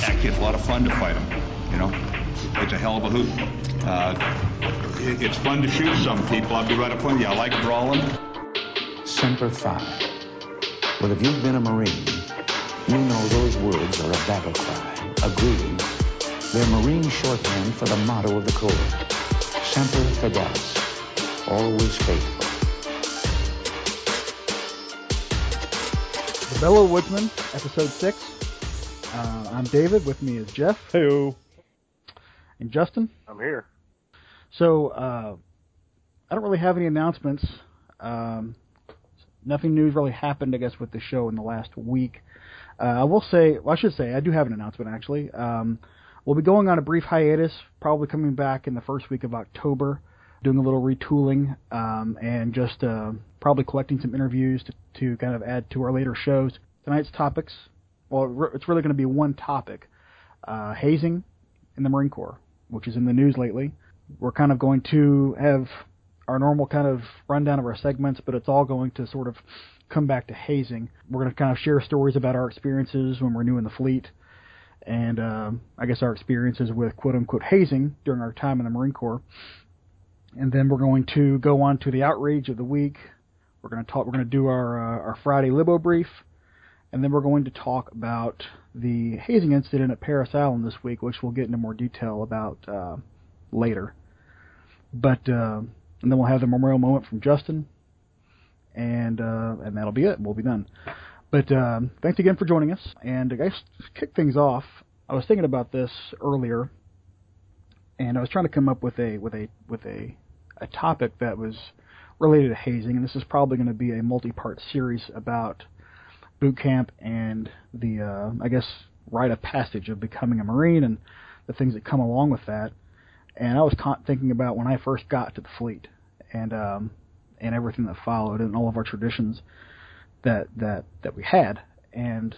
That kid's a lot of fun to fight him. You know, it's a hell of a hoot. Uh, it, it's fun to shoot some people. I'll be right up with you. I like brawling. Semper Fi. Well, if you've been a Marine, you know those words are a battle cry, a greeting. They're Marine shorthand for the motto of the Corps. Semper Fidelis. Always faithful. The Belleau Woodsman, episode six. Uh, I'm David. With me is Jeff Hey, and Justin. I'm here. So uh, I don't really have any announcements. Um, nothing new really happened, I guess, with the show in the last week. Uh, I will say, well, I should say, I do have an announcement actually. Um, we'll be going on a brief hiatus, probably coming back in the first week of October, doing a little retooling um, and just uh, probably collecting some interviews to, to kind of add to our later shows. Tonight's topics, well, it's really going to be one topic: uh, hazing in the Marine Corps, which is in the news lately. We're kind of going to have our normal kind of rundown of our segments, but it's all going to sort of come back to hazing. We're going to kind of share stories about our experiences when we're new in the fleet, and um, I guess our experiences with quote unquote hazing during our time in the Marine Corps. And then we're going to go on to the outrage of the week. We're going to talk. We're going to do our uh, our Friday Libo brief, and then we're going to talk about the hazing incident at Parris Island this week, which we'll get into more detail about uh, later. But uh, and then we'll have the memorial moment from Justin, and uh, and that'll be it. We'll be done. But um, thanks again for joining us. And I guess to kick things off, I was thinking about this earlier, and I was trying to come up with a with a with a a topic that was related to hazing, and this is probably going to be a multi-part series about boot camp and the uh, I guess rite of passage of becoming a Marine and the things that come along with that. And I was thinking about when I first got to the fleet and um, and everything that followed and all of our traditions that that that we had. And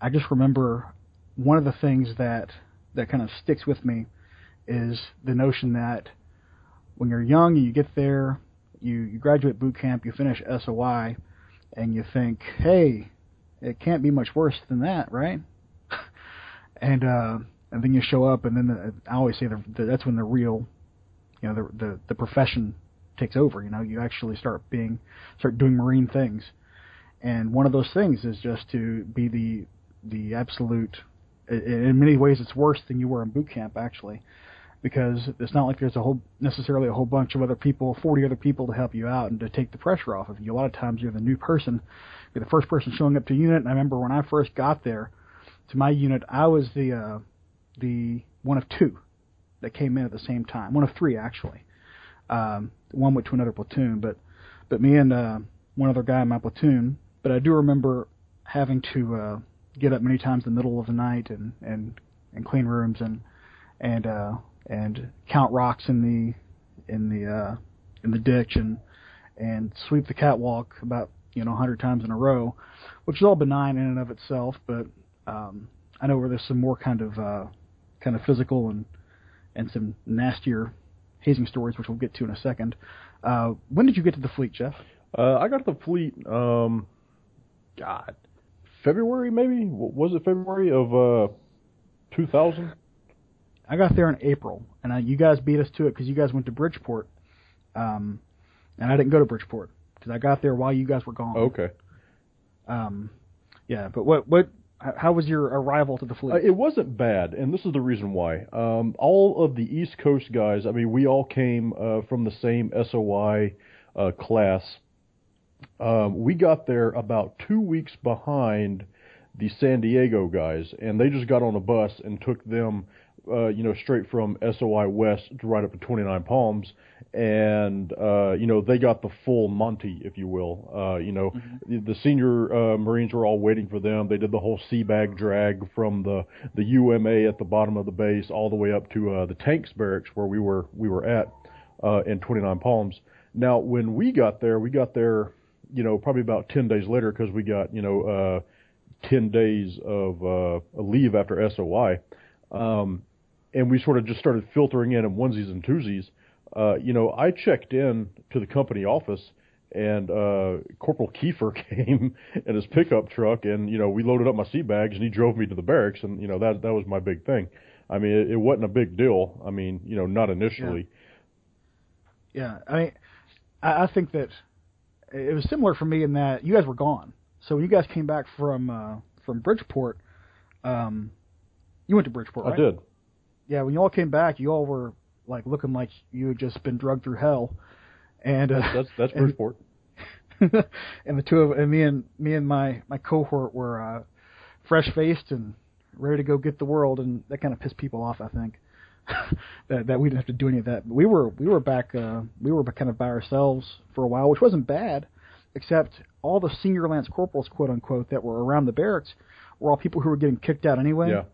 I just remember one of the things that that kind of sticks with me is the notion that when you're young and you get there, you, you graduate boot camp, you finish SOI, and you think, hey, it can't be much worse than that, right? and uh, and then you show up, and then the, I always say the, the, that's when the real, you know, the, the the profession takes over. You know, you actually start being start doing marine things, and one of those things is just to be the the absolute. In many ways, it's worse than you were in boot camp, actually, because it's not like there's a whole necessarily a whole bunch of other people, 40 other people to help you out and to take the pressure off of you. A lot of times, you're the new person, you're the first person showing up to unit. And I remember when I first got there to my unit, I was the uh, the one of two that came in at the same time, one of three actually. Um, one went to another platoon, but but me and uh, one other guy in my platoon. But I do remember having to uh, get up many times in the middle of the night and and and clean rooms and and uh, and count rocks in the in the uh, in the ditch and and sweep the catwalk about you know 100 times in a row, which is all benign in and of itself. But um, I know where there's some more kind of uh, kind of physical and and some nastier hazing stories, which we'll get to in a second. Uh, when did you get to the fleet, Jeff? uh, I got to the fleet. Um, God, February maybe was it February of uh, 2000? I got there in April, and I, you guys beat us to it because you guys went to Bridgeport, um, and I didn't go to Bridgeport because I got there while you guys were gone. Okay. Um, yeah, but what what? How was your arrival to the fleet? Uh, it wasn't bad, and this is the reason why. Um, all of the East Coast guys, I mean, we all came uh, from the same SOI uh, class. Um, we got there about two weeks behind the San Diego guys, and they just got on a bus and took them, uh, you know, straight from SOI West to right up to 29 Palms, and uh, you know they got the full Monty, if you will. Uh, you know, the, the senior uh, Marines were all waiting for them. They did the whole sea bag drag from the the UMA at the bottom of the base all the way up to uh, the tanks barracks where we were we were at uh, in 29 Palms. Now, when we got there, we got there, you know, probably about 10 days later because we got, you know, uh, 10 days of uh, leave after SOI. Um, and we sort of just started filtering in in onesies and twosies. Uh, you know, I checked in to the company office, and uh, Corporal Kiefer came in his pickup truck, and you know, we loaded up my sea bags, and he drove me to the barracks, and you know, that that was my big thing. I mean, it, it wasn't a big deal. I mean, you know, not initially. Yeah, I mean, I, I think that it was similar for me in that you guys were gone. So when you guys came back from uh, from Bridgeport, um, you went to Bridgeport, right? I did. Yeah, when you all came back, you all were like looking like you had just been drugged through hell, and uh, That's that's and- Bridgeport. and the two of and me and me and my my cohort were uh, fresh faced and ready to go get the world, and that kind of pissed people off. I think that that we didn't have to do any of that. But we were we were back uh, we were kind of by ourselves for a while, which wasn't bad, except all the senior lance corporals, quote unquote, that were around the barracks were all people who were getting kicked out anyway. Yeah.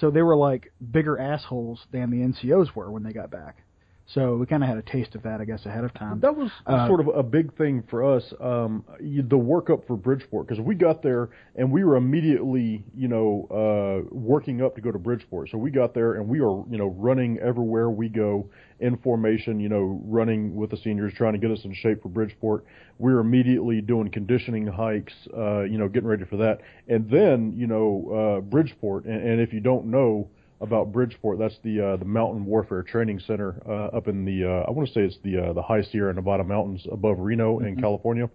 So they were like bigger assholes than the NCOs were when they got back. So we kind of had a taste of that, I guess, ahead of time. That was Uh, sort of a big thing for us, um, the workup for Bridgeport, because we got there and we were immediately, you know, uh, working up to go to Bridgeport. So we got there and we are, you know, running everywhere we go in formation, you know, running with the seniors, trying to get us in shape for Bridgeport. We were immediately doing conditioning hikes, uh, you know, getting ready for that. And then, you know, uh, Bridgeport, and, and if you don't know, about Bridgeport. That's the uh, the Mountain Warfare Training Center uh, up in the uh, I want to say it's the uh, the High Sierra Nevada mountains above Reno in California.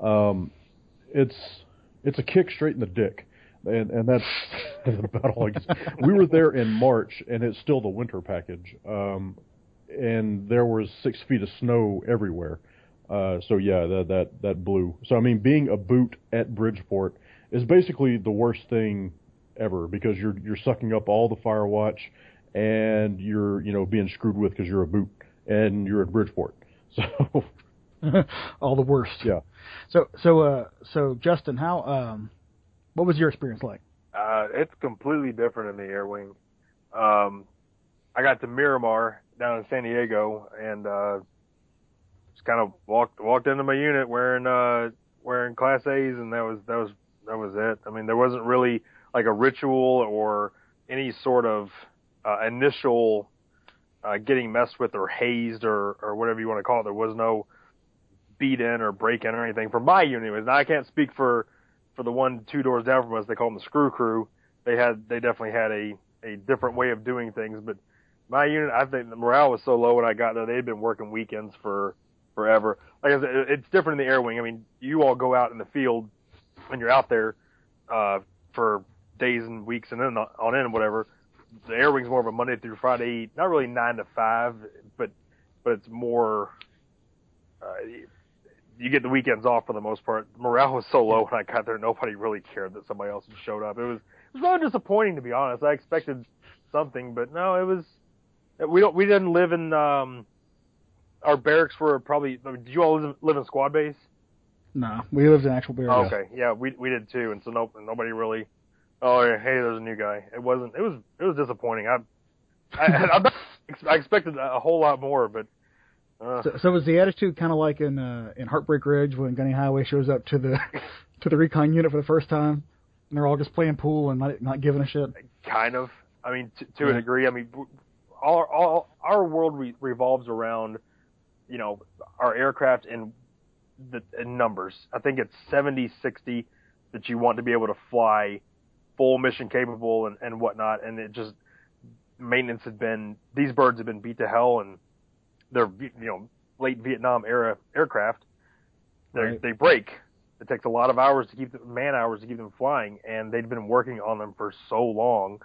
Um, it's it's a kick straight in the dick, and and that's, that's about all I can say. We were there in March, and it's still the winter package, um, and there was six feet of snow everywhere. Uh, so yeah, that that that blew. So I mean, being a boot at Bridgeport is basically the worst thing ever because you're you're sucking up all the fire watch and you're you know being screwed with because you're a boot and you're at Bridgeport. So all the worst. yeah, So so uh so Justin, how um what was your experience like? Uh, it's completely different in the air wing. Um, I got to Miramar down in San Diego and, uh, just kind of walked, walked into my unit wearing, uh, wearing class A's and that was, that was, that was it. I mean, there wasn't really like a ritual or any sort of, uh, initial, uh, getting messed with or hazed or, or whatever you want to call it. There was no beat in or break in or anything for my unit. anyways. Now I can't speak for, for the one two doors down from us, they call them the screw crew. They had they definitely had a a different way of doing things. But my unit, I think the morale was so low when I got there. They had been working weekends for forever. Like I said, it's different in the air wing. I mean, you all go out in the field when you're out there uh, for days and weeks and then on end whatever. The air wing's more of a Monday through Friday, not really nine to five, but but it's more. Uh, you get the weekends off for the most part. Morale was so low when I got there, nobody really cared that somebody else showed up. It was it was rather disappointing to be honest. I expected something, but no, it was. We don't. We didn't live in. um Our barracks were probably. Did you all live, live in squad base? No, we lived in actual barracks. Oh, okay, yeah, we we did too, and so no, nobody really. Oh, yeah, hey, there's a new guy. It wasn't. It was. It was disappointing. I. I, I, I expected a whole lot more, but. Uh, So, so was the attitude kind of like in uh, in Heartbreak Ridge when Gunny Highway shows up to the to the recon unit for the first time, and they're all just playing pool and not not giving a shit. kind of. I mean, t- to a degree. I mean, w- all, all our world re- revolves around, you know, our aircraft and the in numbers. I think it's 70, 60 that you want to be able to fly full mission capable and, and whatnot. And it just maintenance had been these birds have been beat to hell and they're you know late Vietnam era aircraft. They Right. they break. It takes a lot of hours to keep the man hours to keep them flying, and they'd been working on them for so long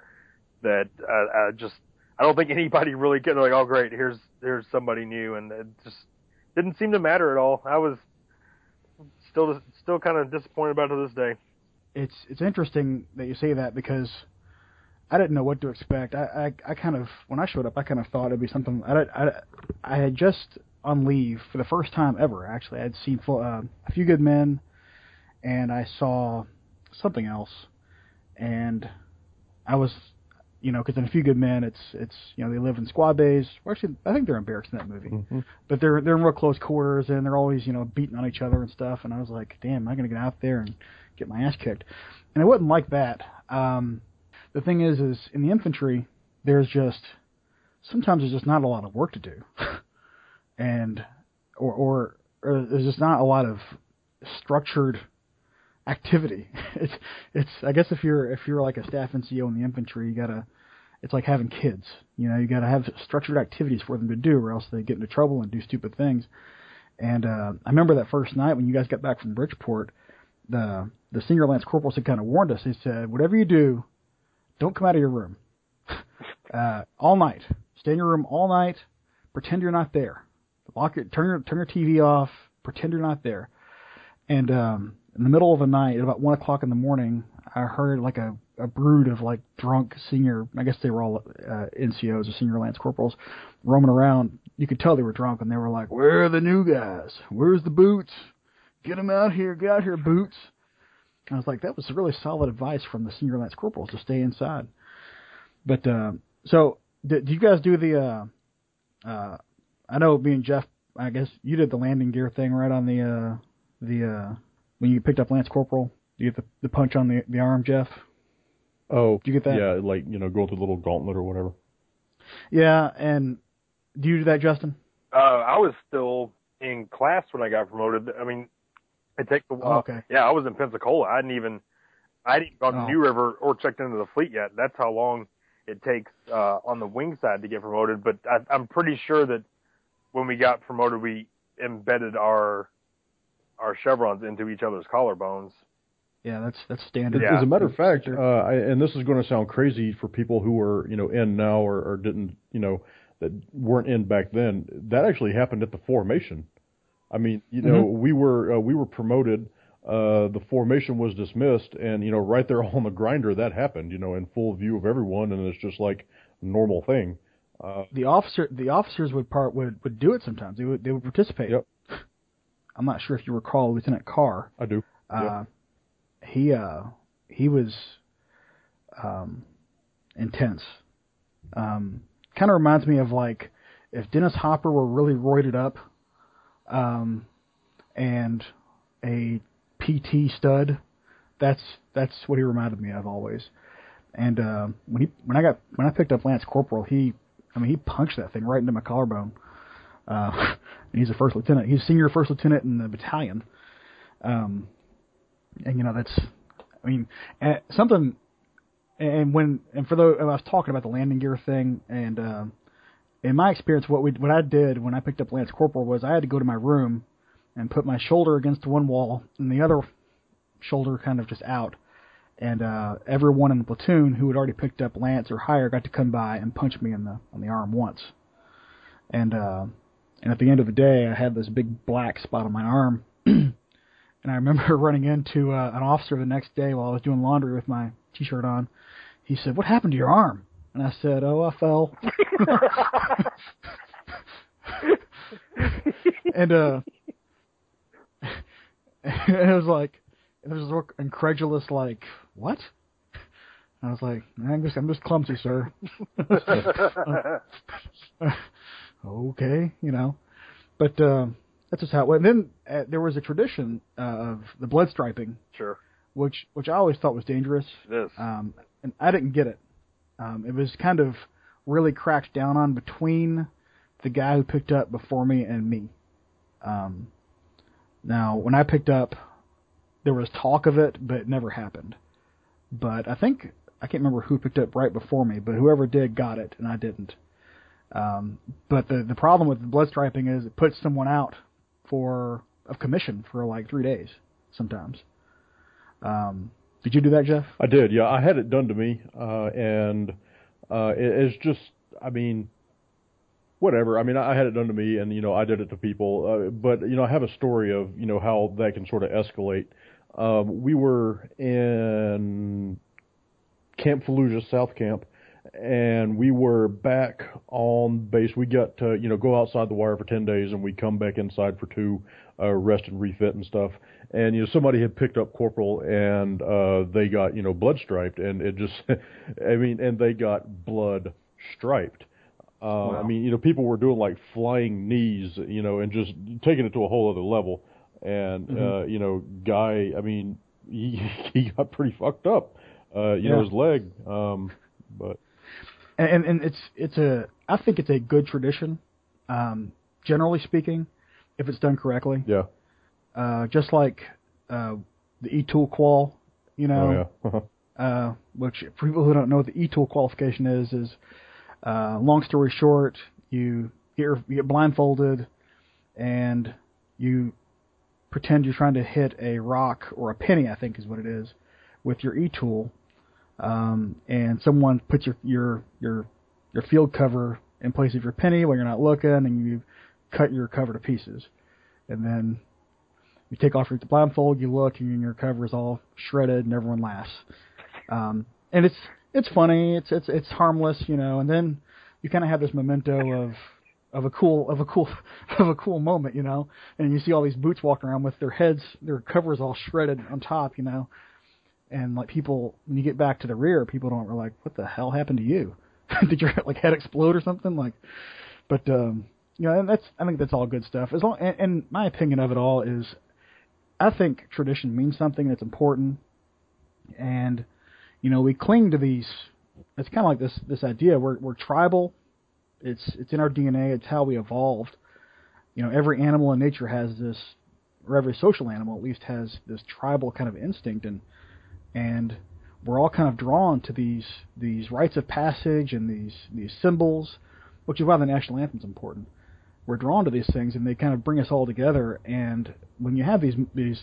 that uh, I just I don't think anybody really get like oh great here's here's somebody new and it just didn't seem to matter at all. I was still still kind of disappointed about it to this day. It's it's interesting that you say that because I didn't know what to expect. I I, I kind of when I showed up, I kind of thought it'd be something. I I, I had just on leave for the first time ever. Actually, I'd seen full, uh, a few good men, and I saw something else, and I was, you know, because in a few good men, it's it's you know they live in squad bays. Well, actually, I think they're in barracks in that movie, but they're they're in real close quarters and they're always you know beating on each other and stuff. And I was like, damn, am I gonna get out there and get my ass kicked? And it wasn't like that. Um, the thing is, is in the infantry, there's just sometimes there's just not a lot of work to do, and or, or or there's just not a lot of structured activity. It's it's I guess if you're if you're like a staff NCO in the infantry, you gotta it's like having kids. You know, you gotta have structured activities for them to do, or else they get into trouble and do stupid things. And uh, I remember that first night when you guys got back from Bridgeport, the the senior lance corporals had kind of warned us. He said, "Whatever you do, don't come out of your room uh, all night. Stay in your room all night. Pretend you're not there. Lock your turn your turn your TV off. Pretend you're not there." And um, in the middle of the night, at about one o'clock in the morning, I heard like a, a brood of like drunk senior, I guess they were all uh, NCOs or senior lance corporals, roaming around. You could tell they were drunk, and they were like, "Where are the new guys? Where's the boots? Get him out here! Get out here, boots!" And I was like, "That was really solid advice from the senior lance corporals to stay inside." But uh, so, did, did you guys do the? Uh, uh, I know me and Jeff. I guess you did the landing gear thing right on the uh, the uh, when you picked up Lance Corporal. You get the, the punch on the the arm, Jeff. Oh, do you get that? Yeah, like you know, go through the little gauntlet or whatever. Yeah, and do you do that, Justin? Uh, I was still in class when I got promoted. I mean, it takes a while. Oh, okay. Yeah, I was in Pensacola. I didn't even, I didn't gone Oh. to New River or checked into the fleet yet. That's how long it takes uh, on the wing side to get promoted. But I, I'm pretty sure that when we got promoted, we embedded our our chevrons into each other's collarbones. Yeah, that's that's standard. Yeah. As a matter of fact, uh, I, and this is going to sound crazy for people who are you know in now or, or didn't you know that weren't in back then. That actually happened at the formation. I mean, you know, we were uh, we were promoted. Uh, the formation was dismissed, and you know, right there on the grinder, that happened. You know, in full view of everyone, and it's just like a normal thing. Uh, the officer the officers would part would would do it sometimes. They would they would participate. Yep. I'm not sure if you recall Lieutenant Carr. I do. Uh, he uh he was um intense. Um kind of reminds me of like if Dennis Hopper were really roided up um and a PT stud that's that's what he reminded me of always. And uh, when he when I got when I picked up Lance Corporal, he I mean he punched that thing right into my collarbone. Uh, and he's a first lieutenant. He's senior first lieutenant in the battalion. Um, and you know that's I mean and something. And when and for those I was talking about the landing gear thing, and uh, in my experience, what we what I did when I picked up Lance Corporal was I had to go to my room and put my shoulder against one wall and the other shoulder kind of just out. And uh, everyone in the platoon who had already picked up Lance or higher got to come by and punch me in the on the arm once. And uh, and at the end of the day, I had this big black spot on my arm. and I remember running into uh, an officer the next day while I was doing laundry with my t-shirt on. He said, "What happened to your arm?" And I said, "Oh, I fell." and uh, and it was like, there was this incredulous, like, what? I was like, I'm just, I'm just clumsy, sir. okay, you know, but um, that's just how it went. And then uh, there was a tradition uh, of the blood striping, Sure, which which I always thought was dangerous. it is. Um, and I didn't get it. Um, it was kind of really cracked down on between the guy who picked up before me and me. Um, now, when I picked up, there was talk of it, but it never happened. But I think I can't remember who picked up right before me, but whoever did got it, and I didn't. Um, but the the problem with the blood striping is it puts someone out for of commission for like three days sometimes. Um, did you do that, Jeff? I did, yeah. I had it done to me, uh, and uh, it, it's just, I mean, whatever. I mean, I had it done to me, and you know, I did it to people. Uh, but you know, I have a story of you know how that can sort of escalate. Um, we were in Camp Fallujah, South Camp, and we were back on base. We got to you know go outside the wire for ten days, and we come back inside for two, uh, rest and refit and stuff. And you know somebody had picked up corporal, and uh, they got you know blood striped, and it just, I mean, and they got blood striped. Uh, I mean, you know, people were doing like flying knees, you know, and just taking it to a whole other level. And uh, you know, guy, I mean, he he got pretty fucked up. Uh, you know, his leg. Um, but and and it's it's a I think it's a good tradition, um, generally speaking, if it's done correctly. Yeah. Uh, just like uh, the e-tool qual, you know, Oh yeah. Uh-huh. uh, which for people who don't know what the e-tool qualification is, is uh, long story short, you get, you get blindfolded and you pretend you're trying to hit a rock or a penny, I think is what it is, with your e-tool, um, and someone puts your your your your field cover in place of your penny while you're not looking, and you cut your cover to pieces, and then you take off your blindfold, you look, and your cover is all shredded, and everyone laughs. Um, and it's it's funny, it's it's it's harmless, you know. And then you kind of have this memento of of a cool of a cool of a cool moment, you know. And you see all these boots walking around with their heads, their covers all shredded on top, you know. And like people, when you get back to the rear, people don't are like, "What the hell happened to you? Did your like head explode or something?" Like, but um, you know, and that's I think that's all good stuff. As long and, and my opinion of it all is, I think tradition means something that's important, and you know we cling to these. It's kind of like this this idea we're we're tribal. It's it's in our DNA. It's how we evolved. You know, every animal in nature has this, or every social animal at least has this tribal kind of instinct, and and we're all kind of drawn to these these rites of passage and these these symbols, which is why the national anthem's important. We're drawn to these things, and they kind of bring us all together. And when you have these these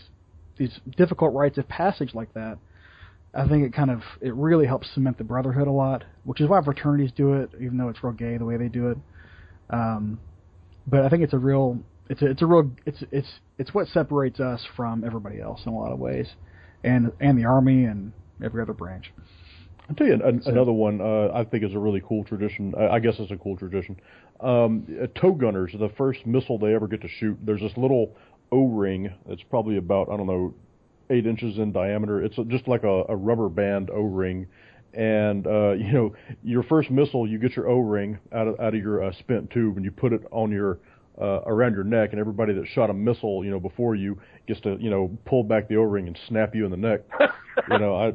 these difficult rites of passage like that, I think it kind of it really helps cement the brotherhood a lot, which is why fraternities do it, even though it's real gay the way they do it. Um, but I think it's a real it's a, it's a real it's it's it's what separates us from everybody else in a lot of ways, and and the army and every other branch. I'll tell you an, another one uh, I think is a really cool tradition. I, I guess it's a cool tradition. Um, uh, tow gunners, the first missile they ever get to shoot, there's this little O-ring that's probably about I don't know eight inches in diameter. It's just like a, a rubber band O-ring, and uh, you know your first missile, you get your O-ring out of out of your uh, spent tube and you put it on your uh, around your neck, and everybody that shot a missile, you know, before you gets to you know pull back the O-ring and snap you in the neck. you know, I.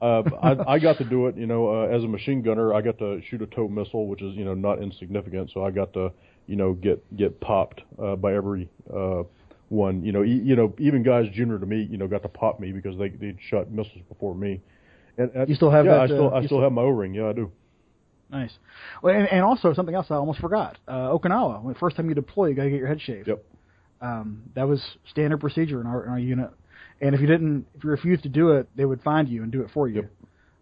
Uh, I, I got to do it, you know, uh, as a machine gunner. I got to shoot a tow missile, which is, you know, not insignificant. So I got to, you know, get get popped uh, by every uh, one. You know, e- you know, even guys junior to me, you know, got to pop me because they they'd shot missiles before me. And, and You still have yeah, that, I still uh, I still have my O-ring. Yeah, I do. Nice. Well, and, and also something else I almost forgot. Uh, Okinawa. When the first time you deploy, you got to get your head shaved. Yep. Um, that was standard procedure in our, in our unit. And if you didn't, if you refused to do it, they would find you and do it for you, Yep.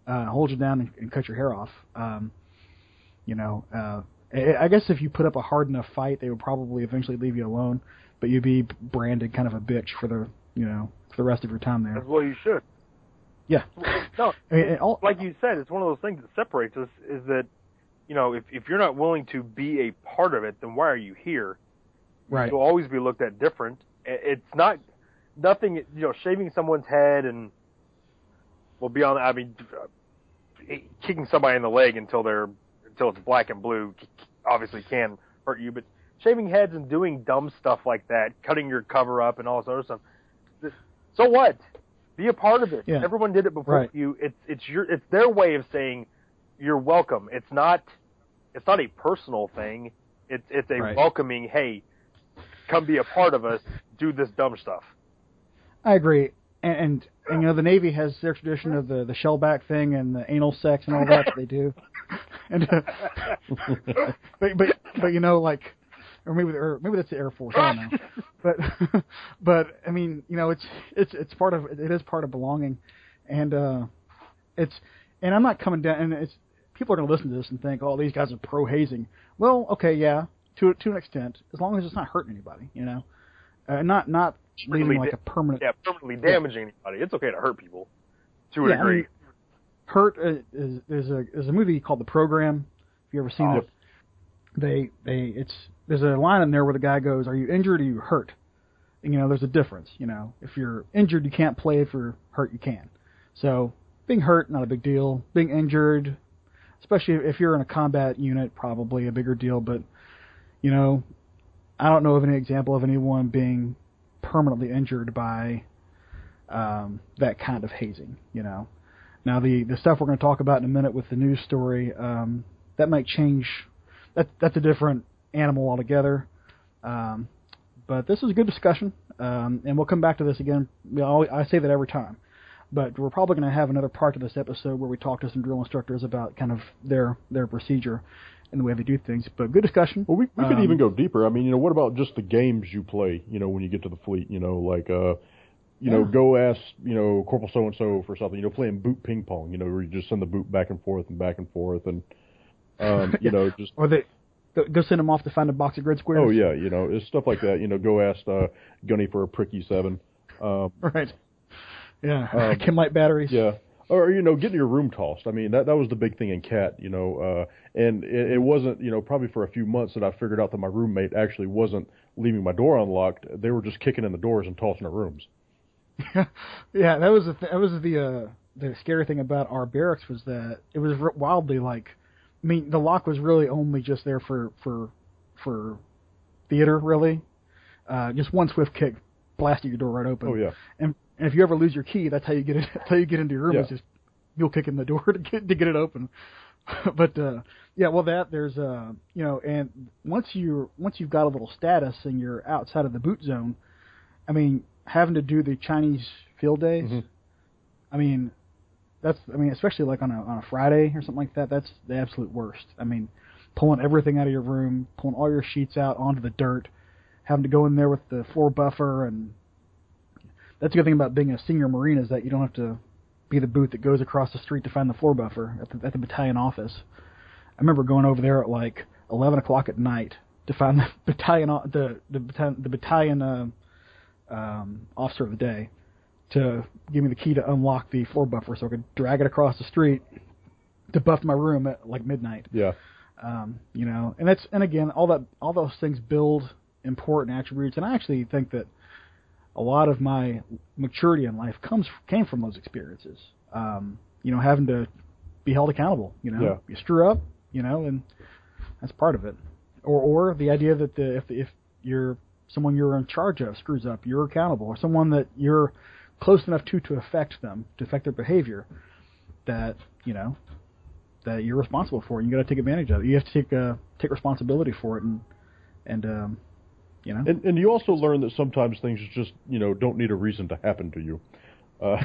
uh, hold you down and, and cut your hair off. Um, you know, uh, I, I guess if you put up a hard enough fight, they would probably eventually leave you alone, but you'd be branded kind of a bitch for the, you know, for the rest of your time there. Well, you should. Yeah. No, I mean, all, like you said, it's one of those things that separates us. Is that you know, if if you're not willing to be a part of it, then why are you here? right. You'll always be looked at different. It's not nothing. You know, shaving someone's head and well, beyond that, I mean, uh, kicking somebody in the leg until they're until it's black and blue obviously can hurt you. But shaving heads and doing dumb stuff like that, cutting your cover up and all this other stuff. So what? Be a part of it. Yeah. Everyone did it before Right. you. It's it's your it's their way of saying you're welcome. It's not it's not a personal thing. It's it's a Right. welcoming. Hey, come be a part of us. Do this dumb stuff. I agree. And, and, and you know the Navy has their tradition of the the shellback thing and the anal sex and all that that they do. And uh, but but but you know like or maybe or maybe that's the Air Force. I don't know. But but I mean you know it's it's it's part of it is part of belonging, and uh, it's and I'm not coming down and it's people are going to listen to this and think oh these guys are pro hazing. Well okay yeah to to an extent as long as it's not hurting anybody you know, uh, not not Permanently like a permanent Yeah, permanently damaging anybody. It's okay to hurt people to a Yeah, I degree. mean, Hurt uh, is there's a there's a movie called The Program. If you ever seen Oh. it? They they it's there's a line in there where the guy goes, "Are you injured or you hurt?" And you know, there's a difference. You know, if you're injured, you can't play. If you're hurt, you can. So being hurt, not a big deal. Being injured, especially if you're in a combat unit, probably a bigger deal. But you know, I don't know of any example of anyone being permanently injured by um, that kind of hazing. You know. Now the the stuff we're going to talk about in a minute with the news story, um, that might change. That that's a different animal altogether. Um, but this is a good discussion, um, and we'll come back to this again. We always, I say that every time, but we're probably going to have another part of this episode where we talk to some drill instructors about kind of their their procedure and the way they do things. But good discussion. Well, we, we could Um, even go deeper. I mean, you know, what about just the games you play? You know, when you get to the fleet, you know, like uh, you know, Yeah. go ask you know Corporal so and so for something. You know, playing boot ping pong. You know, where you just send the boot back and forth and back and forth, and um, you know, just Or they go, go send them off to find a box of grid squares. oh yeah, you know, it's stuff like that. You know, go ask uh, Gunny for a pricky seven. Um, Right. Yeah. Um, Chem light batteries. Yeah. Or you know, getting your room tossed. I mean, that that was the big thing in CAAT. You know, uh, and it, it wasn't you know probably for a few months that I figured out that my roommate actually wasn't leaving my door unlocked. They were just kicking in the doors and tossing our rooms. yeah, that was the th- that was the uh, the scary thing about our barracks was that it was r- wildly like, I mean, the lock was really only just there for for for theater, really. Uh, just one swift kick blasted your door right open. Oh yeah. And, and if you ever lose your key, that's how you get it. That's how you get into your room. Yeah. Is just you'll kick in the door to get to get it open. but uh, yeah, well, that there's uh, you know, and once you once you've got a little status and you're outside of the boot zone, I mean, having to do the Chinese field days. Mhm. I mean, that's I mean, especially like on a on a Friday or something like that. That's the absolute worst. I mean, pulling everything out of your room, pulling all your sheets out onto the dirt, having to go in there with the floor buffer, and that's the good thing about being a senior marine is that you don't have to be the boot that goes across the street to find the floor buffer at the, at the battalion office. I remember going over there at like 11 o'clock at night to find the battalion the the battalion, the battalion uh, um, officer of the day to give me the key to unlock the floor buffer so I could drag it across the street to buff my room at like midnight. Yeah. Um, you know, and that's and again, all that all those things build important attributes, and I actually think that a lot of my maturity in life comes came from those experiences. Um, you know, having to be held accountable. You know, Yeah. you screw up, you know, and that's part of it. Or or the idea that the if if you're someone you're in charge of screws up, you're accountable, or someone that you're close enough to to affect them, to affect their behavior, that you know that you're responsible for. And you got to take advantage of it. You have to take uh, take responsibility for it, and and um, you know. And and you also learn that sometimes things just you know don't need a reason to happen to you. Uh,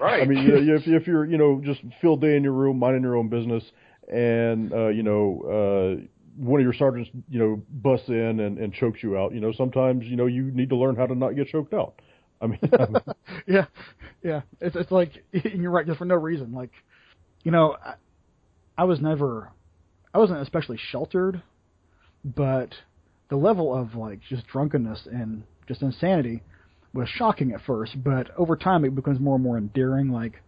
Right. I mean, you know, if if you're you know just field day in your room, minding your own business, and uh, you know uh, one of your sergeants you know busts in and, and chokes you out, you know sometimes you know you need to learn how to not get choked out. I mean, yeah, yeah. It's it's like and you're right, just for no reason. Like, you know, I, I was never, I wasn't especially sheltered, but the level of like just drunkenness and just insanity was shocking at first. But over time, it becomes more and more endearing. Like,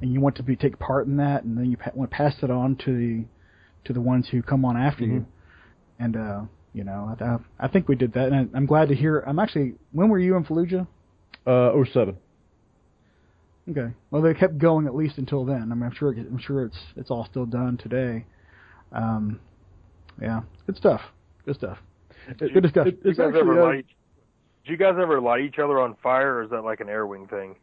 and you want to be take part in that, and then you pa- want to pass it on to the to the ones who come on after you. And uh, you know, I, I think we did that, and I, I'm glad to hear. I'm actually. When were you in Fallujah? uh, 07. Okay. Well, they kept going at least until then. I mean, I'm sure. I'm sure it's it's all still done today. Um, yeah, good stuff. Good stuff. Good discussion. Did you guys actually, ever uh, light? Did you guys ever light each other on fire, or is that like an air wing thing?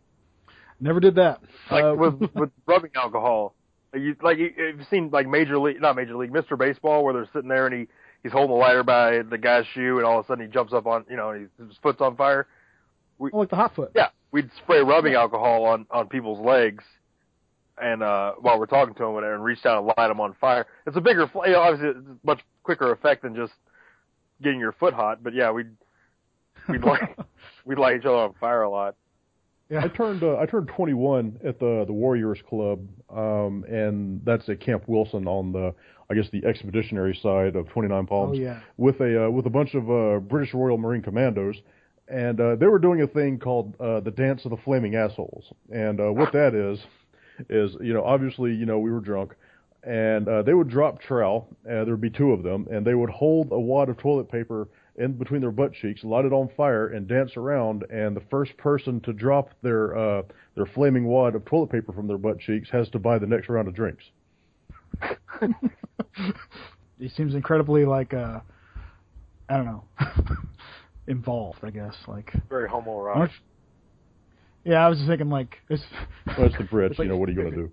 Never did that. Like Uh, with with rubbing alcohol. You like you, you've seen like Major League, not Major League, Mr. Baseball, where they're sitting there and he he's holding a lighter by the guy's shoe, and all of a sudden he jumps up on, you know, and his foot's on fire. Oh, like the hot foot. Yeah, we'd spray rubbing alcohol on on people's legs, and uh while we're talking to them and, and reach down and light them on fire. It's a bigger, fl- you know, obviously it's a much quicker effect than just getting your foot hot. But yeah, we'd we'd light we'd light each other on fire a lot. Yeah. I turned uh, I turned 21 at the the Warriors Club, um, and that's at Camp Wilson on the I guess the expeditionary side of 29 Palms. Oh Palms yeah. with a uh, with a bunch of uh, British Royal Marine Commandos, and uh, they were doing a thing called uh, the Dance of the Flaming Assholes, and uh, what that is is you know obviously you know we were drunk. And uh, they would drop trowel. Uh, there would be two of them, and they would hold a wad of toilet paper in between their butt cheeks, light it on fire, and dance around. And the first person to drop their uh, their flaming wad of toilet paper from their butt cheeks has to buy the next round of drinks. He seems incredibly like uh, I don't know, involved. I guess like. Very homoerotic. Yeah, I was just thinking like it's. Well, it's the Brits, It's like- you know. What are you going to do?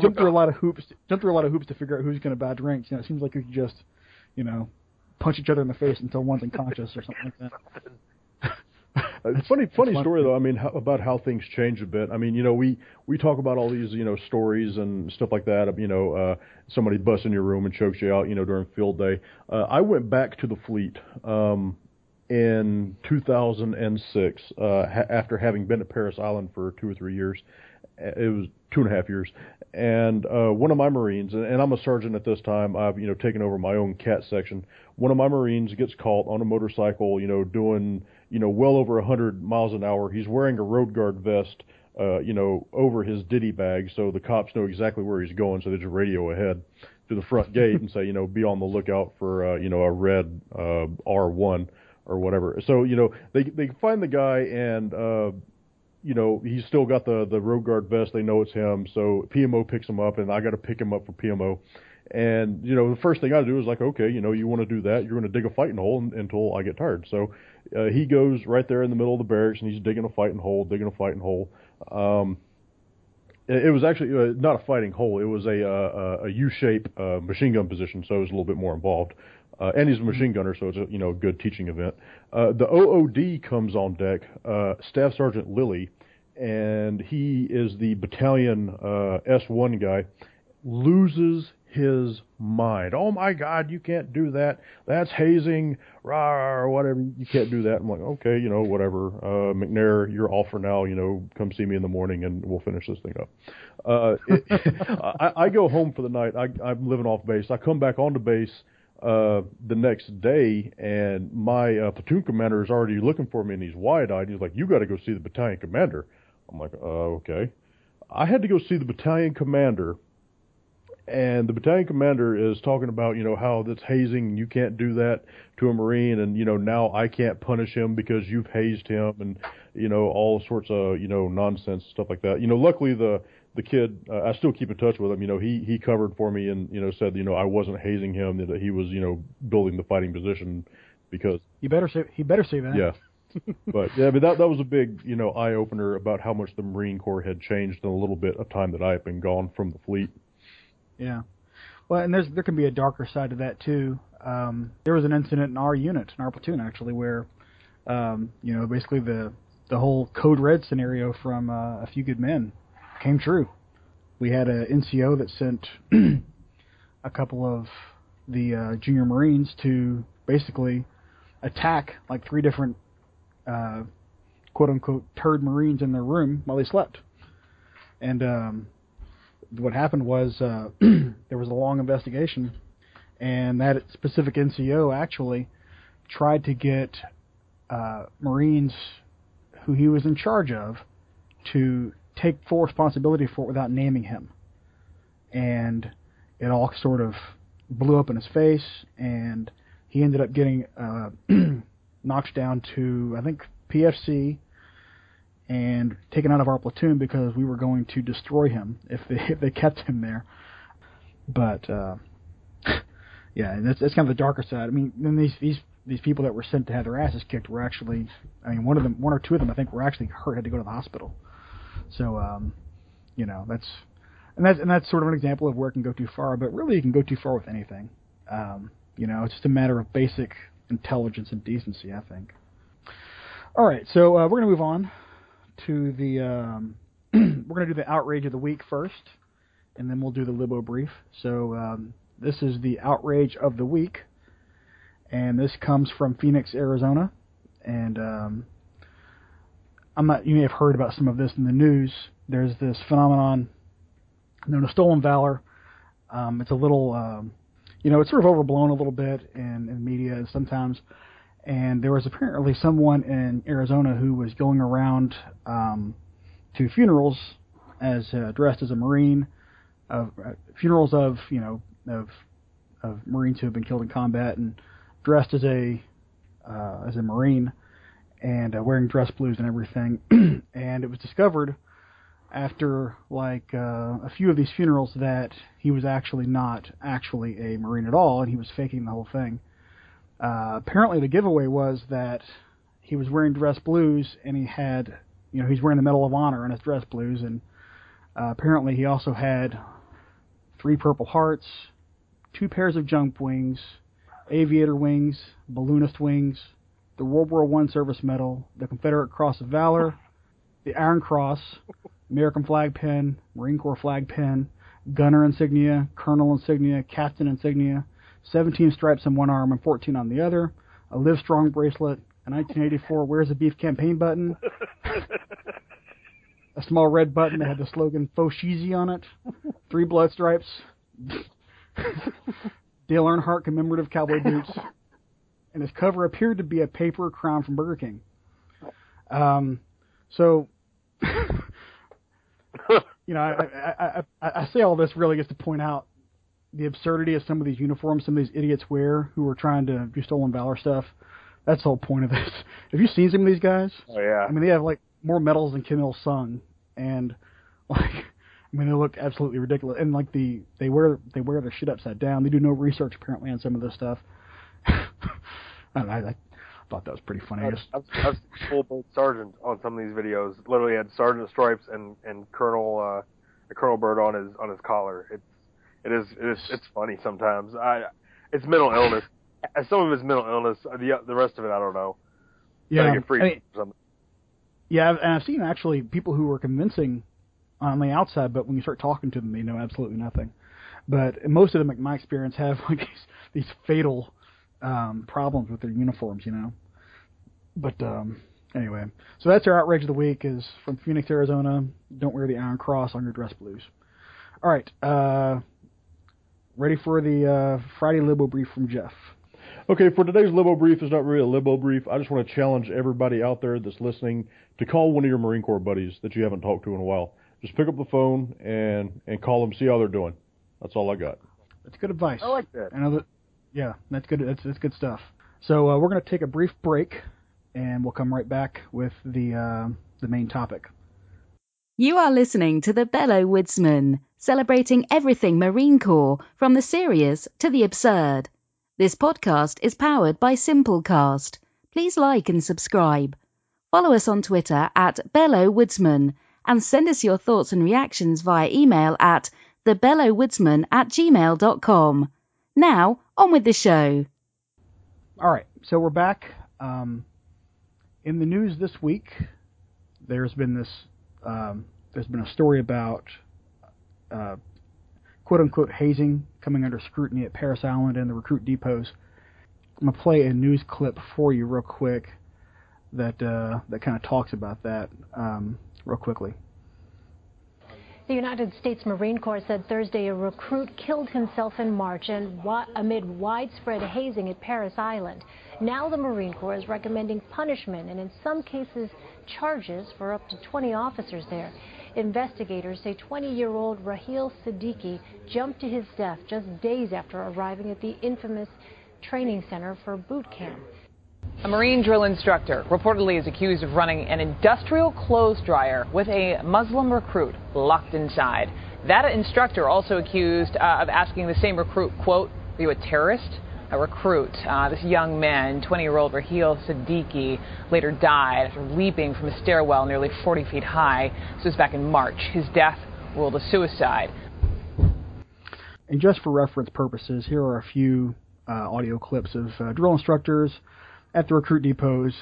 Jump through a lot of hoops, jump through a lot of hoops to figure out who's going to buy drinks. You know, it seems like you could just, you know, punch each other in the face until one's unconscious or something like that. Uh, funny, funny story though. I mean, how, about how things change a bit. I mean, you know, we we talk about all these, you know, stories and stuff like that. Of, you know, uh, somebody busts in your room and chokes you out, you know, during field day. Uh, I went back to the fleet um, in 2006 uh, ha- after having been at Parris Island for two or three years. It was two and a half years, and uh, one of my Marines, and, and I'm a sergeant at this time. I've you know taken over my own CAAT section. One of my Marines gets caught on a motorcycle, you know, doing you know, well over 100 miles an hour. He's wearing a road guard vest, uh, you know, over his ditty bag, so the cops know exactly where he's going. So they just radio ahead to the front gate and say, you know, be on the lookout for, uh, you know, a red uh, R1 or whatever. So you know, they they find the guy and. Uh, you know, he's still got the the road guard vest. They know it's him, so PMO picks him up, and I got to pick him up for PMO. And you know, the first thing I do is like, okay, you know, you want to do that, you're going to dig a fighting hole until I get tired. So uh, he goes right there in the middle of the barracks and he's digging a fighting hole, digging a fighting hole. Um, it, was actually uh, not a fighting hole; it was a uh, a U-shape uh, machine gun position, so it was a little bit more involved. Uh, and he's a machine gunner, so it's a you know good teaching event. Uh, the OOD comes on deck, uh, Staff Sergeant Lilly, and he is the battalion uh, S1 guy. Loses his mind. Oh my God, you can't do that. That's hazing, rah, whatever. You can't do that. I'm like, okay, you know, whatever. Uh, McNair, you're off for now. You know, come see me in the morning and we'll finish this thing up. Uh, it, I, I go home for the night. I, I'm living off base. I come back onto base uh, the next day, and my uh, platoon commander is already looking for me, and he's wide-eyed. He's like, "You got to go see the battalion commander." I'm like, uh, "Okay." I had to go see the battalion commander and the battalion commander is talking about you know how that's hazing and you can't do that to a marine and you know now I can't punish him because you've hazed him and you know all sorts of you know nonsense stuff like that. You know luckily the the kid uh, I still keep in touch with him. You know he he covered for me and you know said you know I wasn't hazing him that he was you know building the fighting position because you better say he better say that. Yeah. But yeah, but that that was a big you know eye opener about how much the Marine Corps had changed in a little bit of time that I had been gone from the fleet. Yeah. Well, and there's there can be a darker side to that too. Um, there was an incident in our unit, in our platoon actually, where um, you know basically the the whole code red scenario from uh, a few good men came true. We had a NCO that sent a couple of the uh, junior Marines to basically attack like three different uh, quote unquote turd Marines in their room while they slept. And um, what happened was uh, there was a long investigation, and that specific NCO actually tried to get uh, Marines who he was in charge of to take full responsibility for it without naming him. And it all sort of blew up in his face, and he ended up getting uh, knocked down to, I think, PFC and taken out of our platoon because we were going to destroy him if they if they kept him there. But uh, yeah, that's that's kind of the darker side. I mean, then these these these people that were sent to have their asses kicked were actually, I mean, one of them, one or two of them, I think, were actually hurt, had to go to the hospital. So, um, you know, that's and that's and that's sort of an example of where it can go too far. But really, you can go too far with anything. Um, you know, it's just a matter of basic intelligence and decency, I think. All right, so uh, we're going to move on to the. Um, we're going to do the outrage of the week first, and then we'll do the libo brief. So um, this is the outrage of the week, and this comes from Phoenix, Arizona, and um, I'm not. You may have heard about some of this in the news. There's this phenomenon known as stolen valor. Um, it's a little, um, you know, it's sort of overblown a little bit in, in media and sometimes and there was apparently someone in Arizona who was going around um, to funerals as uh, dressed as a Marine, of uh, funerals of you know of of Marines who have been killed in combat and dressed as a uh, as a Marine and uh, wearing dress blues and everything. and it was discovered after like uh, a few of these funerals that he was actually not actually a Marine at all, and he was faking the whole thing. Uh, apparently, the giveaway was that he was wearing dress blues and he had, you know, he's wearing the Medal of Honor on his dress blues, and uh, apparently he also had three Purple Hearts, two pairs of jump wings, aviator wings, balloonist wings, the World War One Service Medal, the Confederate Cross of Valor, the Iron Cross, American flag pin, Marine Corps flag pin, gunner insignia, colonel insignia, captain insignia, 17 stripes on one arm and 14 on the other, a Live Strong bracelet, a 1984 Where's the Beef campaign button, a small red button that had the slogan Faux Cheesy on it, three blood stripes, Dale Earnhardt commemorative cowboy boots, and his cover appeared to be a paper crown from Burger King. Um, so, you know, I, I, I, I say all this really just to point out the absurdity of some of these uniforms some of these idiots wear who are trying to do stolen valor stuff. That's the whole point of this. Have you seen some of these guys? Oh yeah. I mean, they have like more medals than Kim Il Sung, and like, I mean, they look absolutely ridiculous. And like the they wear they wear their shit upside down. They do no research apparently on some of this stuff. I, know, I, I thought that was pretty funny. I I've, I've, I've seen full boat sergeant on some of these videos. Literally had sergeant stripes and and colonel uh, a colonel bird on his on his collar. It's it is it is it's funny sometimes. I it's mental illness. Some of it's mental illness. The the rest of it I don't know. yeah, get free I mean. Yeah, I've- and I've seen actually people who were convincing on the outside, but when you start talking to them, they know absolutely nothing. But most of them, in my experience, have like these, these fatal um, problems with their uniforms, you know. But um, anyway, so that's our outrage of the week is from Phoenix, Arizona. Don't wear the Iron Cross on your dress blues. All right, uh, ready for the uh, Friday Libo brief from Jeff. Okay, for today's Libo Brief, it's not really a Libo Brief. I just want to challenge everybody out there that's listening to call one of your Marine Corps buddies that you haven't talked to in a while. Just pick up the phone and, and call them, see how they're doing. That's all I got. That's good advice. I like that. I know. Yeah, that's good. That's that's good stuff. So uh, we're going to take a brief break, and we'll come right back with the uh, the main topic. You are listening to the Belleau Woodsman, celebrating everything Marine Corps, from the serious to the absurd. This podcast is powered by Simplecast. Please like and subscribe. Follow us on Twitter at Belleau Woodsman and send us your thoughts and reactions via email at thebelleauwoodsman at gmail.com. Now, on with the show. All right, so we're back. Um, in the news this week, there's been this. Um, there's been a story about uh, quote unquote hazing coming under scrutiny at Parris Island and the recruit depots. I'm gonna play a news clip for you real quick that uh, that kind of talks about that um, real quickly. The United States Marine Corps said Thursday a recruit killed himself in March and amid widespread hazing at Parris Island. Now the Marine Corps is recommending punishment and in some cases charges for up to 20 officers there. Investigators say 20-year-old Raheel Siddiqui jumped to his death just days after arriving at the infamous training center for boot camp. A Marine drill instructor reportedly is accused of running an industrial clothes dryer with a Muslim recruit locked inside. That instructor also accused uh, of asking the same recruit, quote, are you a terrorist? A recruit, uh, this young man, 20-year-old Raheel Siddiqui, later died after leaping from a stairwell nearly 40 feet high. This was back in March. His death ruled a suicide. And just for reference purposes, here are a few uh, audio clips of uh, drill instructors at the recruit depots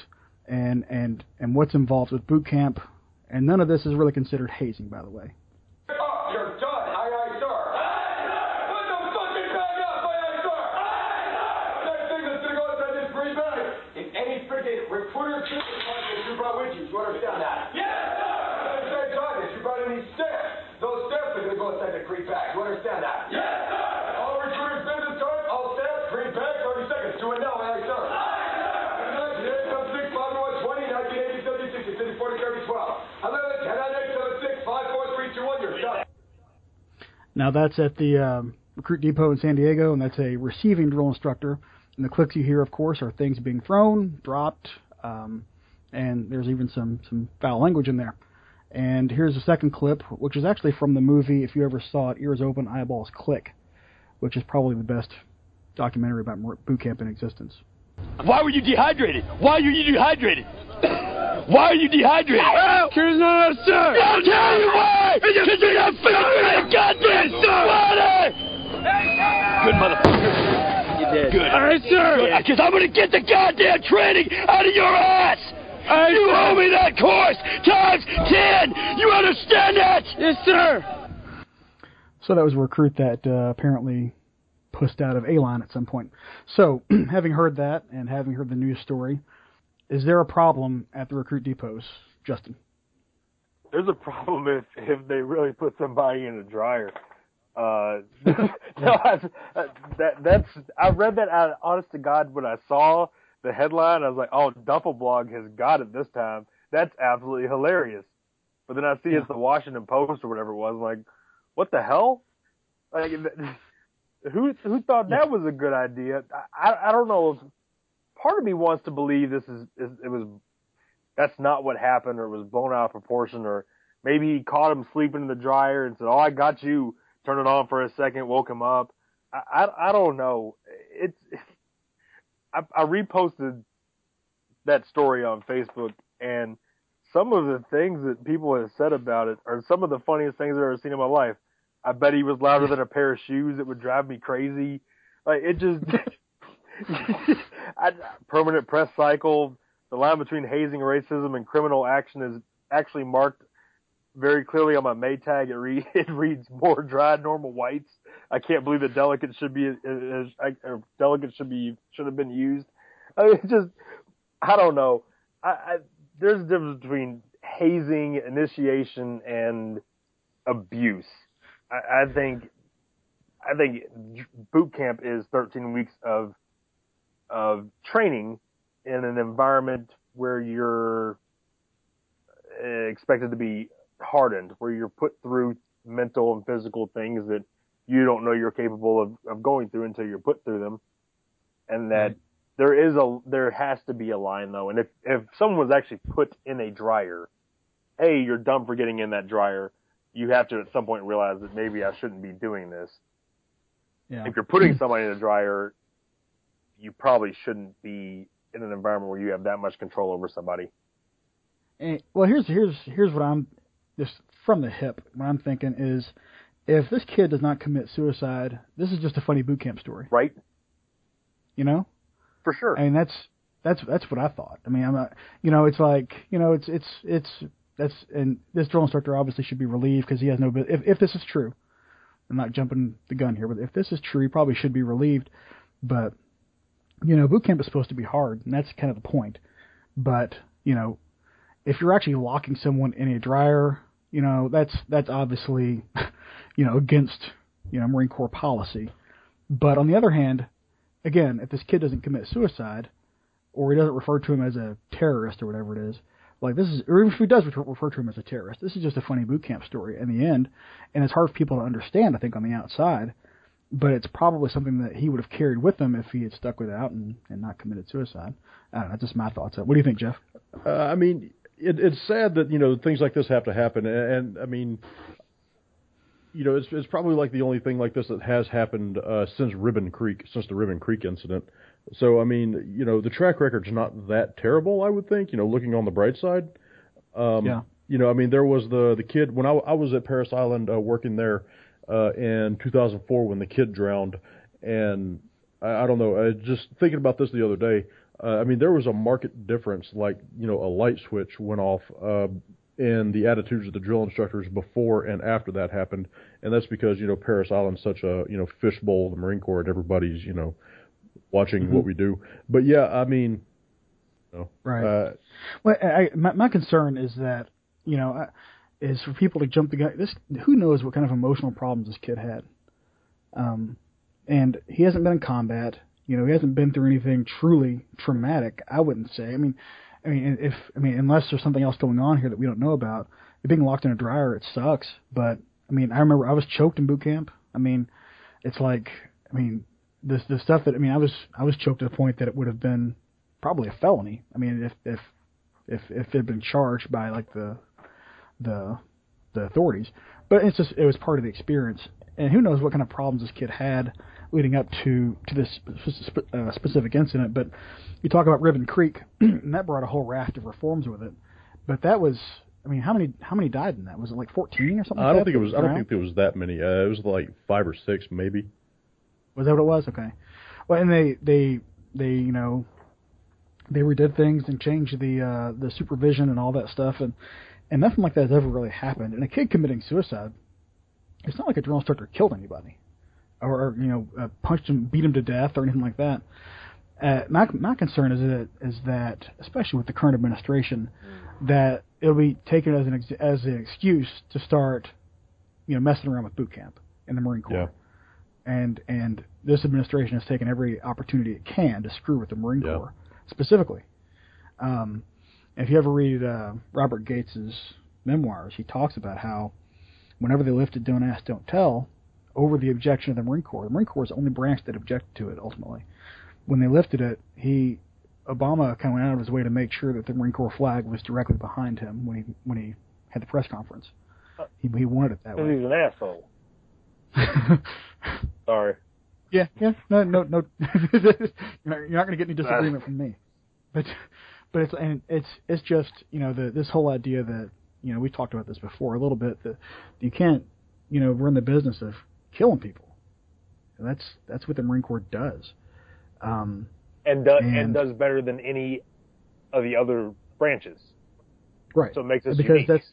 and, and, and what's involved with boot camp. And none of this is really considered hazing, by the way. Up, you're done. Aye, aye, sir. Put the fucking bag up, aye, aye, sir. Next thing that's gonna go inside this green bag is any freaking recruiter business card that you brought with you. You understand that? Yes, sir. At the same time, if you brought any stamps, those stamps are gonna go inside the green bag. You understand that? Yes, sir. All recruiters' business cards, all stamps, green bag, 30 seconds. Do it now, aye, aye, sir. Today comes 6 5 1 20 1980 76 60 40 30 12. 11 10 9 8 7 6 5 4 3 2 1. You're done. Now that's at the um, recruit depot in San Diego, and that's a receiving drill instructor. And the clicks you hear, of course, are things being thrown, dropped, um, and there's even some some foul language in there. And here's a second clip, which is actually from the movie. If you ever saw it, Ears Open, Eyeballs Click, which is probably the best documentary about boot camp in existence. Why were you dehydrated? Why were you dehydrated? Why are you dehydrated? Because not enough sir. I'll tell you why. Because you're not filling that goddamn water. Good motherfucker. You did. Good. All right, sir. Because I'm gonna get the goddamn training out of your ass. you owe me that course times ten. You understand that? Yes, sir. So that was a recruit that uh, apparently pushed out of A-line at some point. So, having heard that and having heard the news story, is there a problem at the recruit depots, Justin? There's a problem if if they really put somebody in a dryer. Uh, no, I, that that's I read that out. Honest to God, when I saw the headline, I was like, "Oh, Duffelblog has got it this time." That's absolutely hilarious. But then I see it's the Washington Post or whatever it was. I'm like, what the hell? Like, who who thought that was a good idea? I I don't know. Part of me wants to believe this is, is it was that's not what happened, or it was blown out of proportion, or maybe he caught him sleeping in the dryer and said, "Oh, I got you." Turn it on for a second, woke him up. I I, I don't know. It's I, I reposted that story on Facebook, and some of the things that people have said about it are some of the funniest things I've ever seen in my life. I bet he was louder than a pair of shoes. It would drive me crazy. Like it just I, permanent press cycle. The line between hazing, racism, and criminal action is actually marked very clearly on my Maytag. It, it reads more dry, normal whites. I can't believe that delegates should be uh, delegates should be should have been used. I mean, just I don't know. I, I there's a difference between hazing, initiation, and abuse. I, I think I think boot camp is 13 weeks of of training in an environment where you're uh, expected to be hardened, where you're put through mental and physical things that you don't know you're capable of, of going through until you're put through them, and that right. there is a there has to be a line though, and if if someone was actually put in a dryer, a you're dumb for getting in that dryer you have to at some point realize that maybe I shouldn't be doing this. Yeah. If you're putting somebody in a dryer, you probably shouldn't be in an environment where you have that much control over somebody. And, well, here's here's here's what I'm just from the hip. What I'm thinking is, if this kid does not commit suicide, this is just a funny boot camp story, right? You know, for sure. I mean, that's that's that's what I thought. I mean, I'm not, you know, it's like you know, it's it's it's that's and this drill instructor obviously should be relieved because he has no. If if this is true, I'm not jumping the gun here, but if this is true, he probably should be relieved. But you know, boot camp is supposed to be hard, and that's kind of the point. But you know, if you're actually locking someone in a dryer, you know, that's that's obviously you know against you know Marine Corps policy. But on the other hand, again, if this kid doesn't commit suicide, or he doesn't refer to him as a terrorist or whatever it is, like this is, or even if he does refer to him as a terrorist, this is just a funny boot camp story in the end, and it's hard for people to understand. I think on the outside, but it's probably something that he would have carried with him if he had stuck with it out and, and not committed suicide. I don't know. Just my thoughts. What do you think, Jeff? Uh, I mean, it, it's sad that you know things like this have to happen, and, and I mean, you know, it's it's probably like the only thing like this that has happened uh, since Ribbon Creek, since the Ribbon Creek incident. So I mean, you know, the track record's not that terrible, I would think. You know, looking on the bright side. Um, yeah. You know, I mean, there was the the kid when I, I was at Parris Island uh, working there uh, in 2004 when the kid drowned, and I, I don't know. I just thinking about this the other day. Uh, I mean, there was a market difference, like you know, a light switch went off uh, in the attitudes of the drill instructors before and after that happened, and that's because you know Parris Island's such a you know fishbowl, the Marine Corps, and everybody's you know watching mm-hmm. what we do. But yeah, I mean, you know, right. Uh, well, I, my, my concern is that you know is for people to jump the gun. This who knows what kind of emotional problems this kid had. Um, and he hasn't been in combat. You know, he hasn't been through anything truly traumatic. I wouldn't say. I mean, I mean, if I mean, unless there's something else going on here that we don't know about, being locked in a dryer, it sucks. But I mean, I remember I was choked in boot camp. I mean, it's like, I mean, the the stuff that I mean, I was I was choked to the point that it would have been probably a felony. I mean, if if if if it had been charged by like the the the authorities, but it's just it was part of the experience. And who knows what kind of problems this kid had leading up to to this uh, specific incident. But you talk about Ribbon Creek, and that brought a whole raft of reforms with it. but that was. I mean, how many how many died in that? Was it like 14 or something? I don't think it was. I don't think there was that many. Uh, it was like five or six, maybe. Was that what it was? Okay. Well, and they they they you know they redid things and changed the uh, the supervision and all that stuff, and and nothing like that has ever really happened. And a kid committing suicide, it's not like a drill instructor killed anybody, or, or you know uh, punched him, beat him to death, or anything like that. Uh, my my concern is that is that especially with the current administration, that it'll be taken as an ex- as an excuse to start, you know, messing around with boot camp in the Marine Corps Yeah. and and this administration has taken every opportunity it can to screw with the Marine Yeah. Corps specifically. Um, if you ever read uh, Robert Gates's memoirs, he talks about how whenever they lifted "Don't Ask, Don't Tell" over the objection of the Marine Corps, the Marine Corps is the only branch that objected to it ultimately. When they lifted it, he Obama kind of went out of his way to make sure that the Marine Corps flag was directly behind him when he when he had the press conference. He, he wanted it that way. he's an asshole. Sorry. Yeah, yeah, no, no, no. you're not, you're not going to get any disagreement from me. But, but it's and it's it's just you know the this whole idea that you know we talked about this before a little bit that you can't you know run the business of killing people. And that's that's what the Marine Corps does. Um, And, do, and, And- does better than any of the other branches. right. So it makes us because unique. that's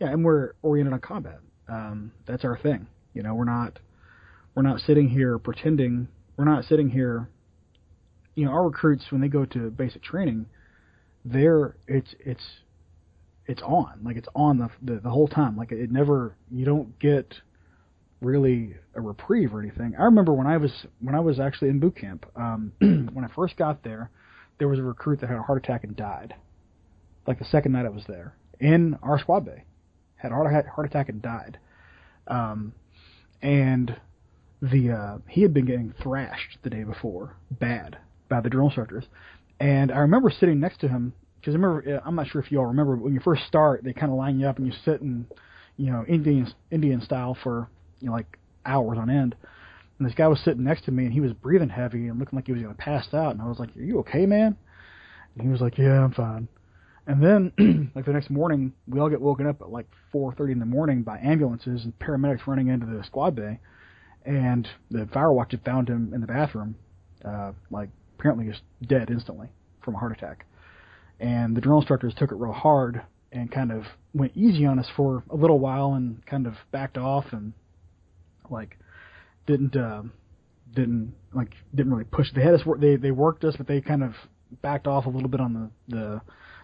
yeah, and we're oriented on combat. Um, that's our thing. You know, we're not we're not sitting here pretending. We're not sitting here. You know, our recruits when they go to basic training, they're it's it's it's on like it's on the the, the whole time. Like it never you don't get really a reprieve or anything. I remember when I was when I was actually in boot camp. Um, when I first got there, there was a recruit that had a heart attack and died. Like the second night I was there in our squad bay, had a heart heart attack and died. Um, and the uh, he had been getting thrashed the day before, bad by the drill instructors. And I remember sitting next to him because I remember I'm not sure if you all remember but when you first start they kind of line you up and you sit in you know Indian Indian style for you know like hours on end. And this guy was sitting next to me and he was breathing heavy and looking like he was to pass out. And I was like, "Are you okay, man?" And he was like, "Yeah, I'm fine." And then, like the next morning, we all get woken up at like 4:30 in the morning by ambulances and paramedics running into the squad bay, and the fire watch had found him in the bathroom, uh, like apparently just dead instantly from a heart attack. And the drill instructors took it real hard and kind of went easy on us for a little while and kind of backed off and like didn't uh, didn't like didn't really push. They had us work. They they worked us, but they kind of backed off a little bit on the the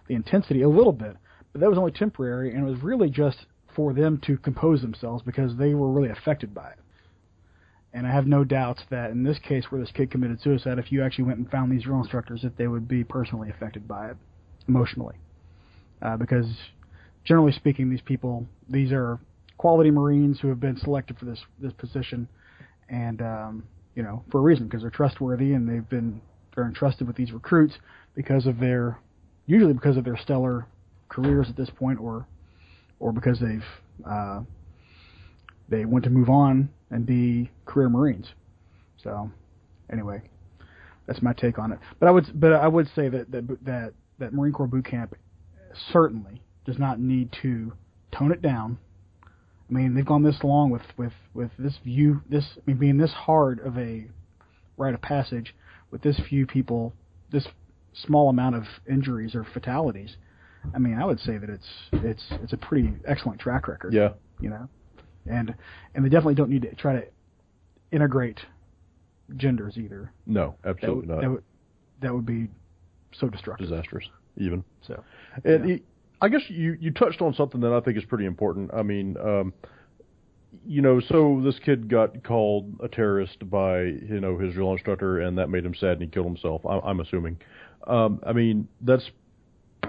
the intensity a little bit. But that was only temporary, and it was really just for them to compose themselves because they were really affected by it. And I have no doubts that in this case where this kid committed suicide, if you actually went and found these drill instructors, that they would be personally affected by it, emotionally. Uh, because generally speaking, these people, these are quality Marines who have been selected for this this position, and um, you know for a reason because they're trustworthy and they've been they're entrusted with these recruits because of their usually because of their stellar careers at this point, or or because they've uh, they want to move on and be career Marines. So anyway, that's my take on it. But I would but I would say that that that, that Marine Corps boot camp certainly does not need to tone it down. I mean, they've gone this long with with with this view, this I mean, being this hard of a rite of passage with this few people, this small amount of injuries or fatalities. I mean, I would say that it's it's it's a pretty excellent track record. Yeah. You know, and and they definitely don't need to try to integrate genders either. No, That absolutely would, not. that would that would be so destructive. Disastrous, even. So, And yeah. he- I guess you you touched on something that I think is pretty important. I mean, um, you know, so this kid got called a terrorist by you know his drill instructor, and that made him sad, and he killed himself. I, I'm assuming. Um, I mean, that's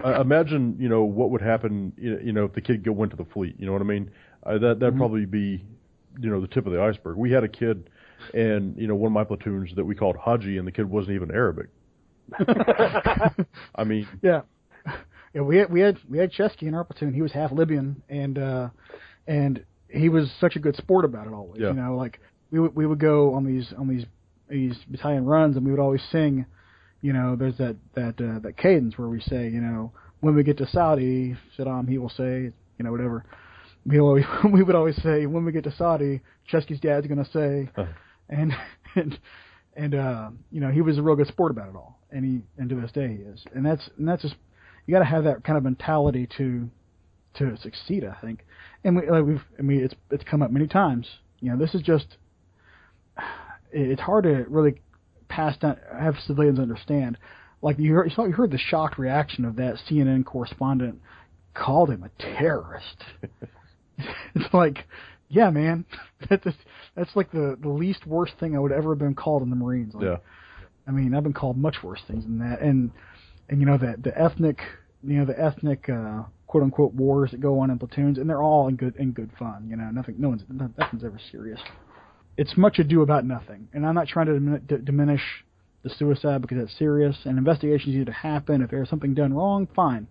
I imagine you know what would happen. You know, if the kid went to the fleet. You know what I mean? Uh, that that'd Mhm. probably be you know the tip of the iceberg. We had a kid, and you know one of my platoons that we called Haji, and the kid wasn't even Arabic. I mean, Yeah, yeah. We had we had we had Chesky in our platoon. He was half Libyan, and uh, and he was such a good sport about it always. Yeah. You know, like we would we would go on these on these these battalion runs, and we would always sing. You know, there's that that uh, that cadence where we say, you know, when we get to Saudi, Saddam, he will say, you know, whatever. We always we would always say when we get to Saudi, Chesky's dad's gonna say, and and and uh, you know he was a real good sport about it all, and he and to this day he is, and that's and that's just you got to have that kind of mentality to to succeed, I think, and we like we've I mean it's it's come up many times. You know this is just it's hard to really pass down have civilians understand. Like you heard, you saw you heard the shocked reaction of that CNN correspondent called him a terrorist. it's like, yeah, man, that's that's like the the least worst thing I would ever have been called in the Marines. Like, Yeah. I mean, I've been called much worse things than that, and and you know that the ethnic, you know, the ethnic uh, quote unquote wars that go on in platoons, and they're all in good in good fun. You know, nothing, no one's nothing's ever serious. It's much ado about nothing, and I'm not trying to dimin- d- diminish the suicide because it's serious, and investigations need to happen. If there's something done wrong, fine.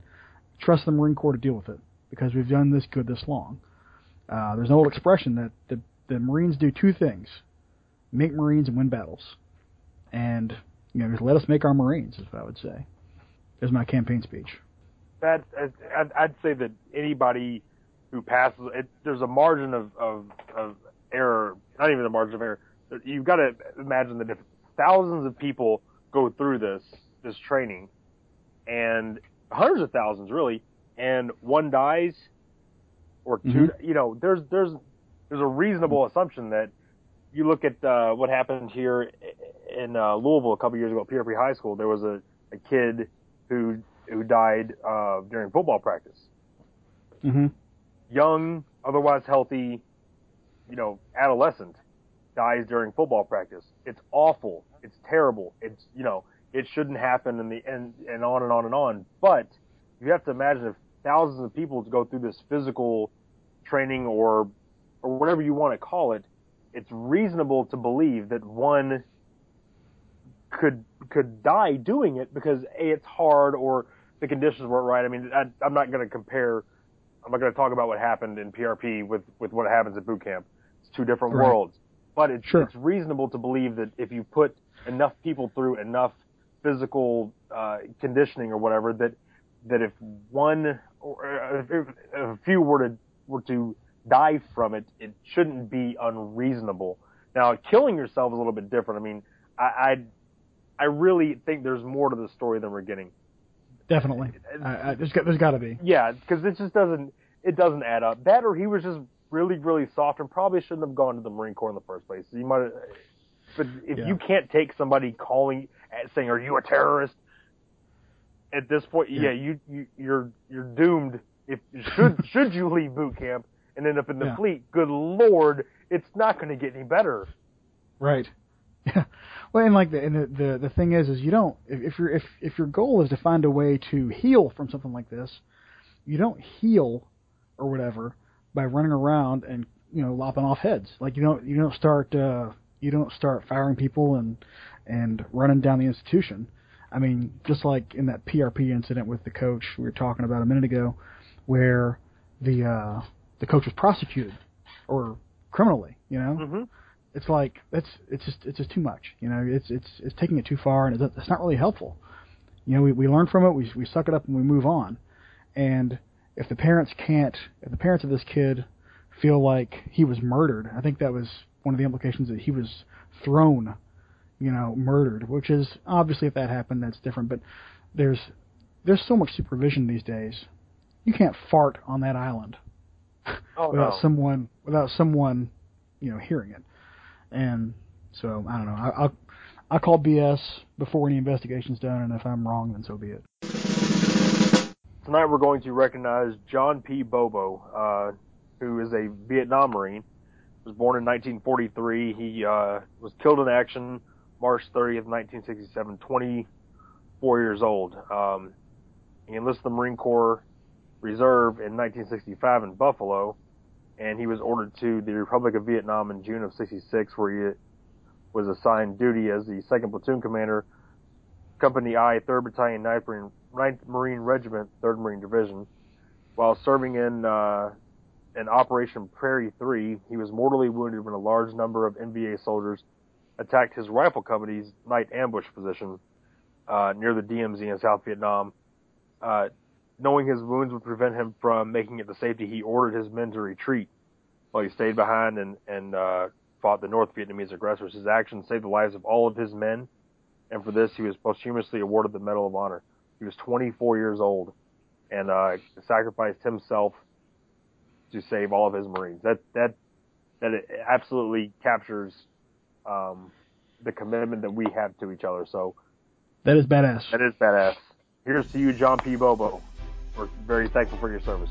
Trust the Marine Corps to deal with it because we've done this good this long. Uh, there's an old expression that the, the Marines do two things: make Marines and win battles. And you know, just let us make our Marines is what I would say. Is my campaign speech. that I'd, I'd say that anybody who passes it, there's a margin of, of of error, not even a margin of error. You've got to imagine that if thousands of people go through this this training, and hundreds of thousands really, and one dies, or 2 Mhm. you know, there's there's there's a reasonable assumption that you look at uh, what happened here in uh, Louisville a couple years ago at PRP High School. There was a, a kid who who died uh, during football practice. Mm-hmm. Young, otherwise healthy, you know, adolescent dies during football practice. It's awful. It's terrible. It's you know, it shouldn't happen, and the and and on and on and on. But you have to imagine if thousands of people to go through this physical training or or whatever you want to call it, it's reasonable to believe that one could could die doing it because a it's hard or the conditions weren't right. I mean, I, I'm not going to compare. I'm not going to talk about what happened in PRP with with what happens at boot camp. It's two different Right. worlds. But it's Sure. it's reasonable to believe that if you put enough people through enough physical uh, conditioning or whatever, that that if one or uh, if, if a few were to were to die from it, it shouldn't be unreasonable. Now, killing yourself is a little bit different. I mean, I I, I really think there's more to the story than we're getting. Definitely. I, I, there's got, there's got to be. Yeah, because it just doesn't it doesn't add up. That or he was just really really soft and probably shouldn't have gone to the Marine Corps in the first place. You might, but if Yeah. you can't take somebody calling and saying, "Are you a terrorist?" At this point, yeah, you, you you're you're doomed. If should should you leave boot camp and end up in the Yeah. fleet, good lord, it's not going to get any better. Right. Yeah. Well, and like the and the, the the thing is, is you don't if, if your if if your goal is to find a way to heal from something like this, you don't heal or whatever by running around and you know lopping off heads. Like you don't you don't start uh, you don't start firing people and and running down the institution. I mean, just like in that PRP incident with the coach we were talking about a minute ago, where the uh, the coach was prosecuted or criminally, you know Mm-hmm. it's like that's it's just it's just too much. You know, it's it's it's taking it too far, and it's, it's not really helpful. You know, we we learn from it, we we suck it up, and we move on. And if the parents can't, if the parents of this kid feel like he was murdered, I think that was one of the implications that he was thrown, you know, murdered. Which is obviously if that happened, that's different. But there's there's so much supervision these days. You can't fart on that island Oh without no. someone without someone you know hearing it and so i don't know I, i'll i'll call bs before any investigation's done and if i'm wrong then so be it Tonight we're going to recognize John P. Bobo, uh, who is a Vietnam Marine. Was born in 1943. He uh, was killed in action March 30th, 1967, 24 years old. Um, he enlisted the Marine Corps Reserve in 1965 in Buffalo, and he was ordered to the Republic of Vietnam in June of 66, where he was assigned duty as the second platoon commander, Company I, 3rd Battalion, 9th Marine, 9th Marine Regiment, 3rd Marine Division. While serving in uh, in Operation Prairie 3, he was mortally wounded when a large number of NVA soldiers attacked his rifle company's night ambush position uh, near the DMZ in South Vietnam. Uh, knowing his wounds would prevent him from making it to safety, he ordered his men to retreat while he stayed behind and, and uh, fought the North Vietnamese aggressors. His actions saved the lives of all of his men, and for this, he was posthumously awarded the Medal of Honor. He was 24 years old and uh, sacrificed himself to save all of his Marines. That that that absolutely captures um, the commitment that we have to each other. So That is badass. that is badass. Here's to you, John P. Bobo. We're very thankful for your service.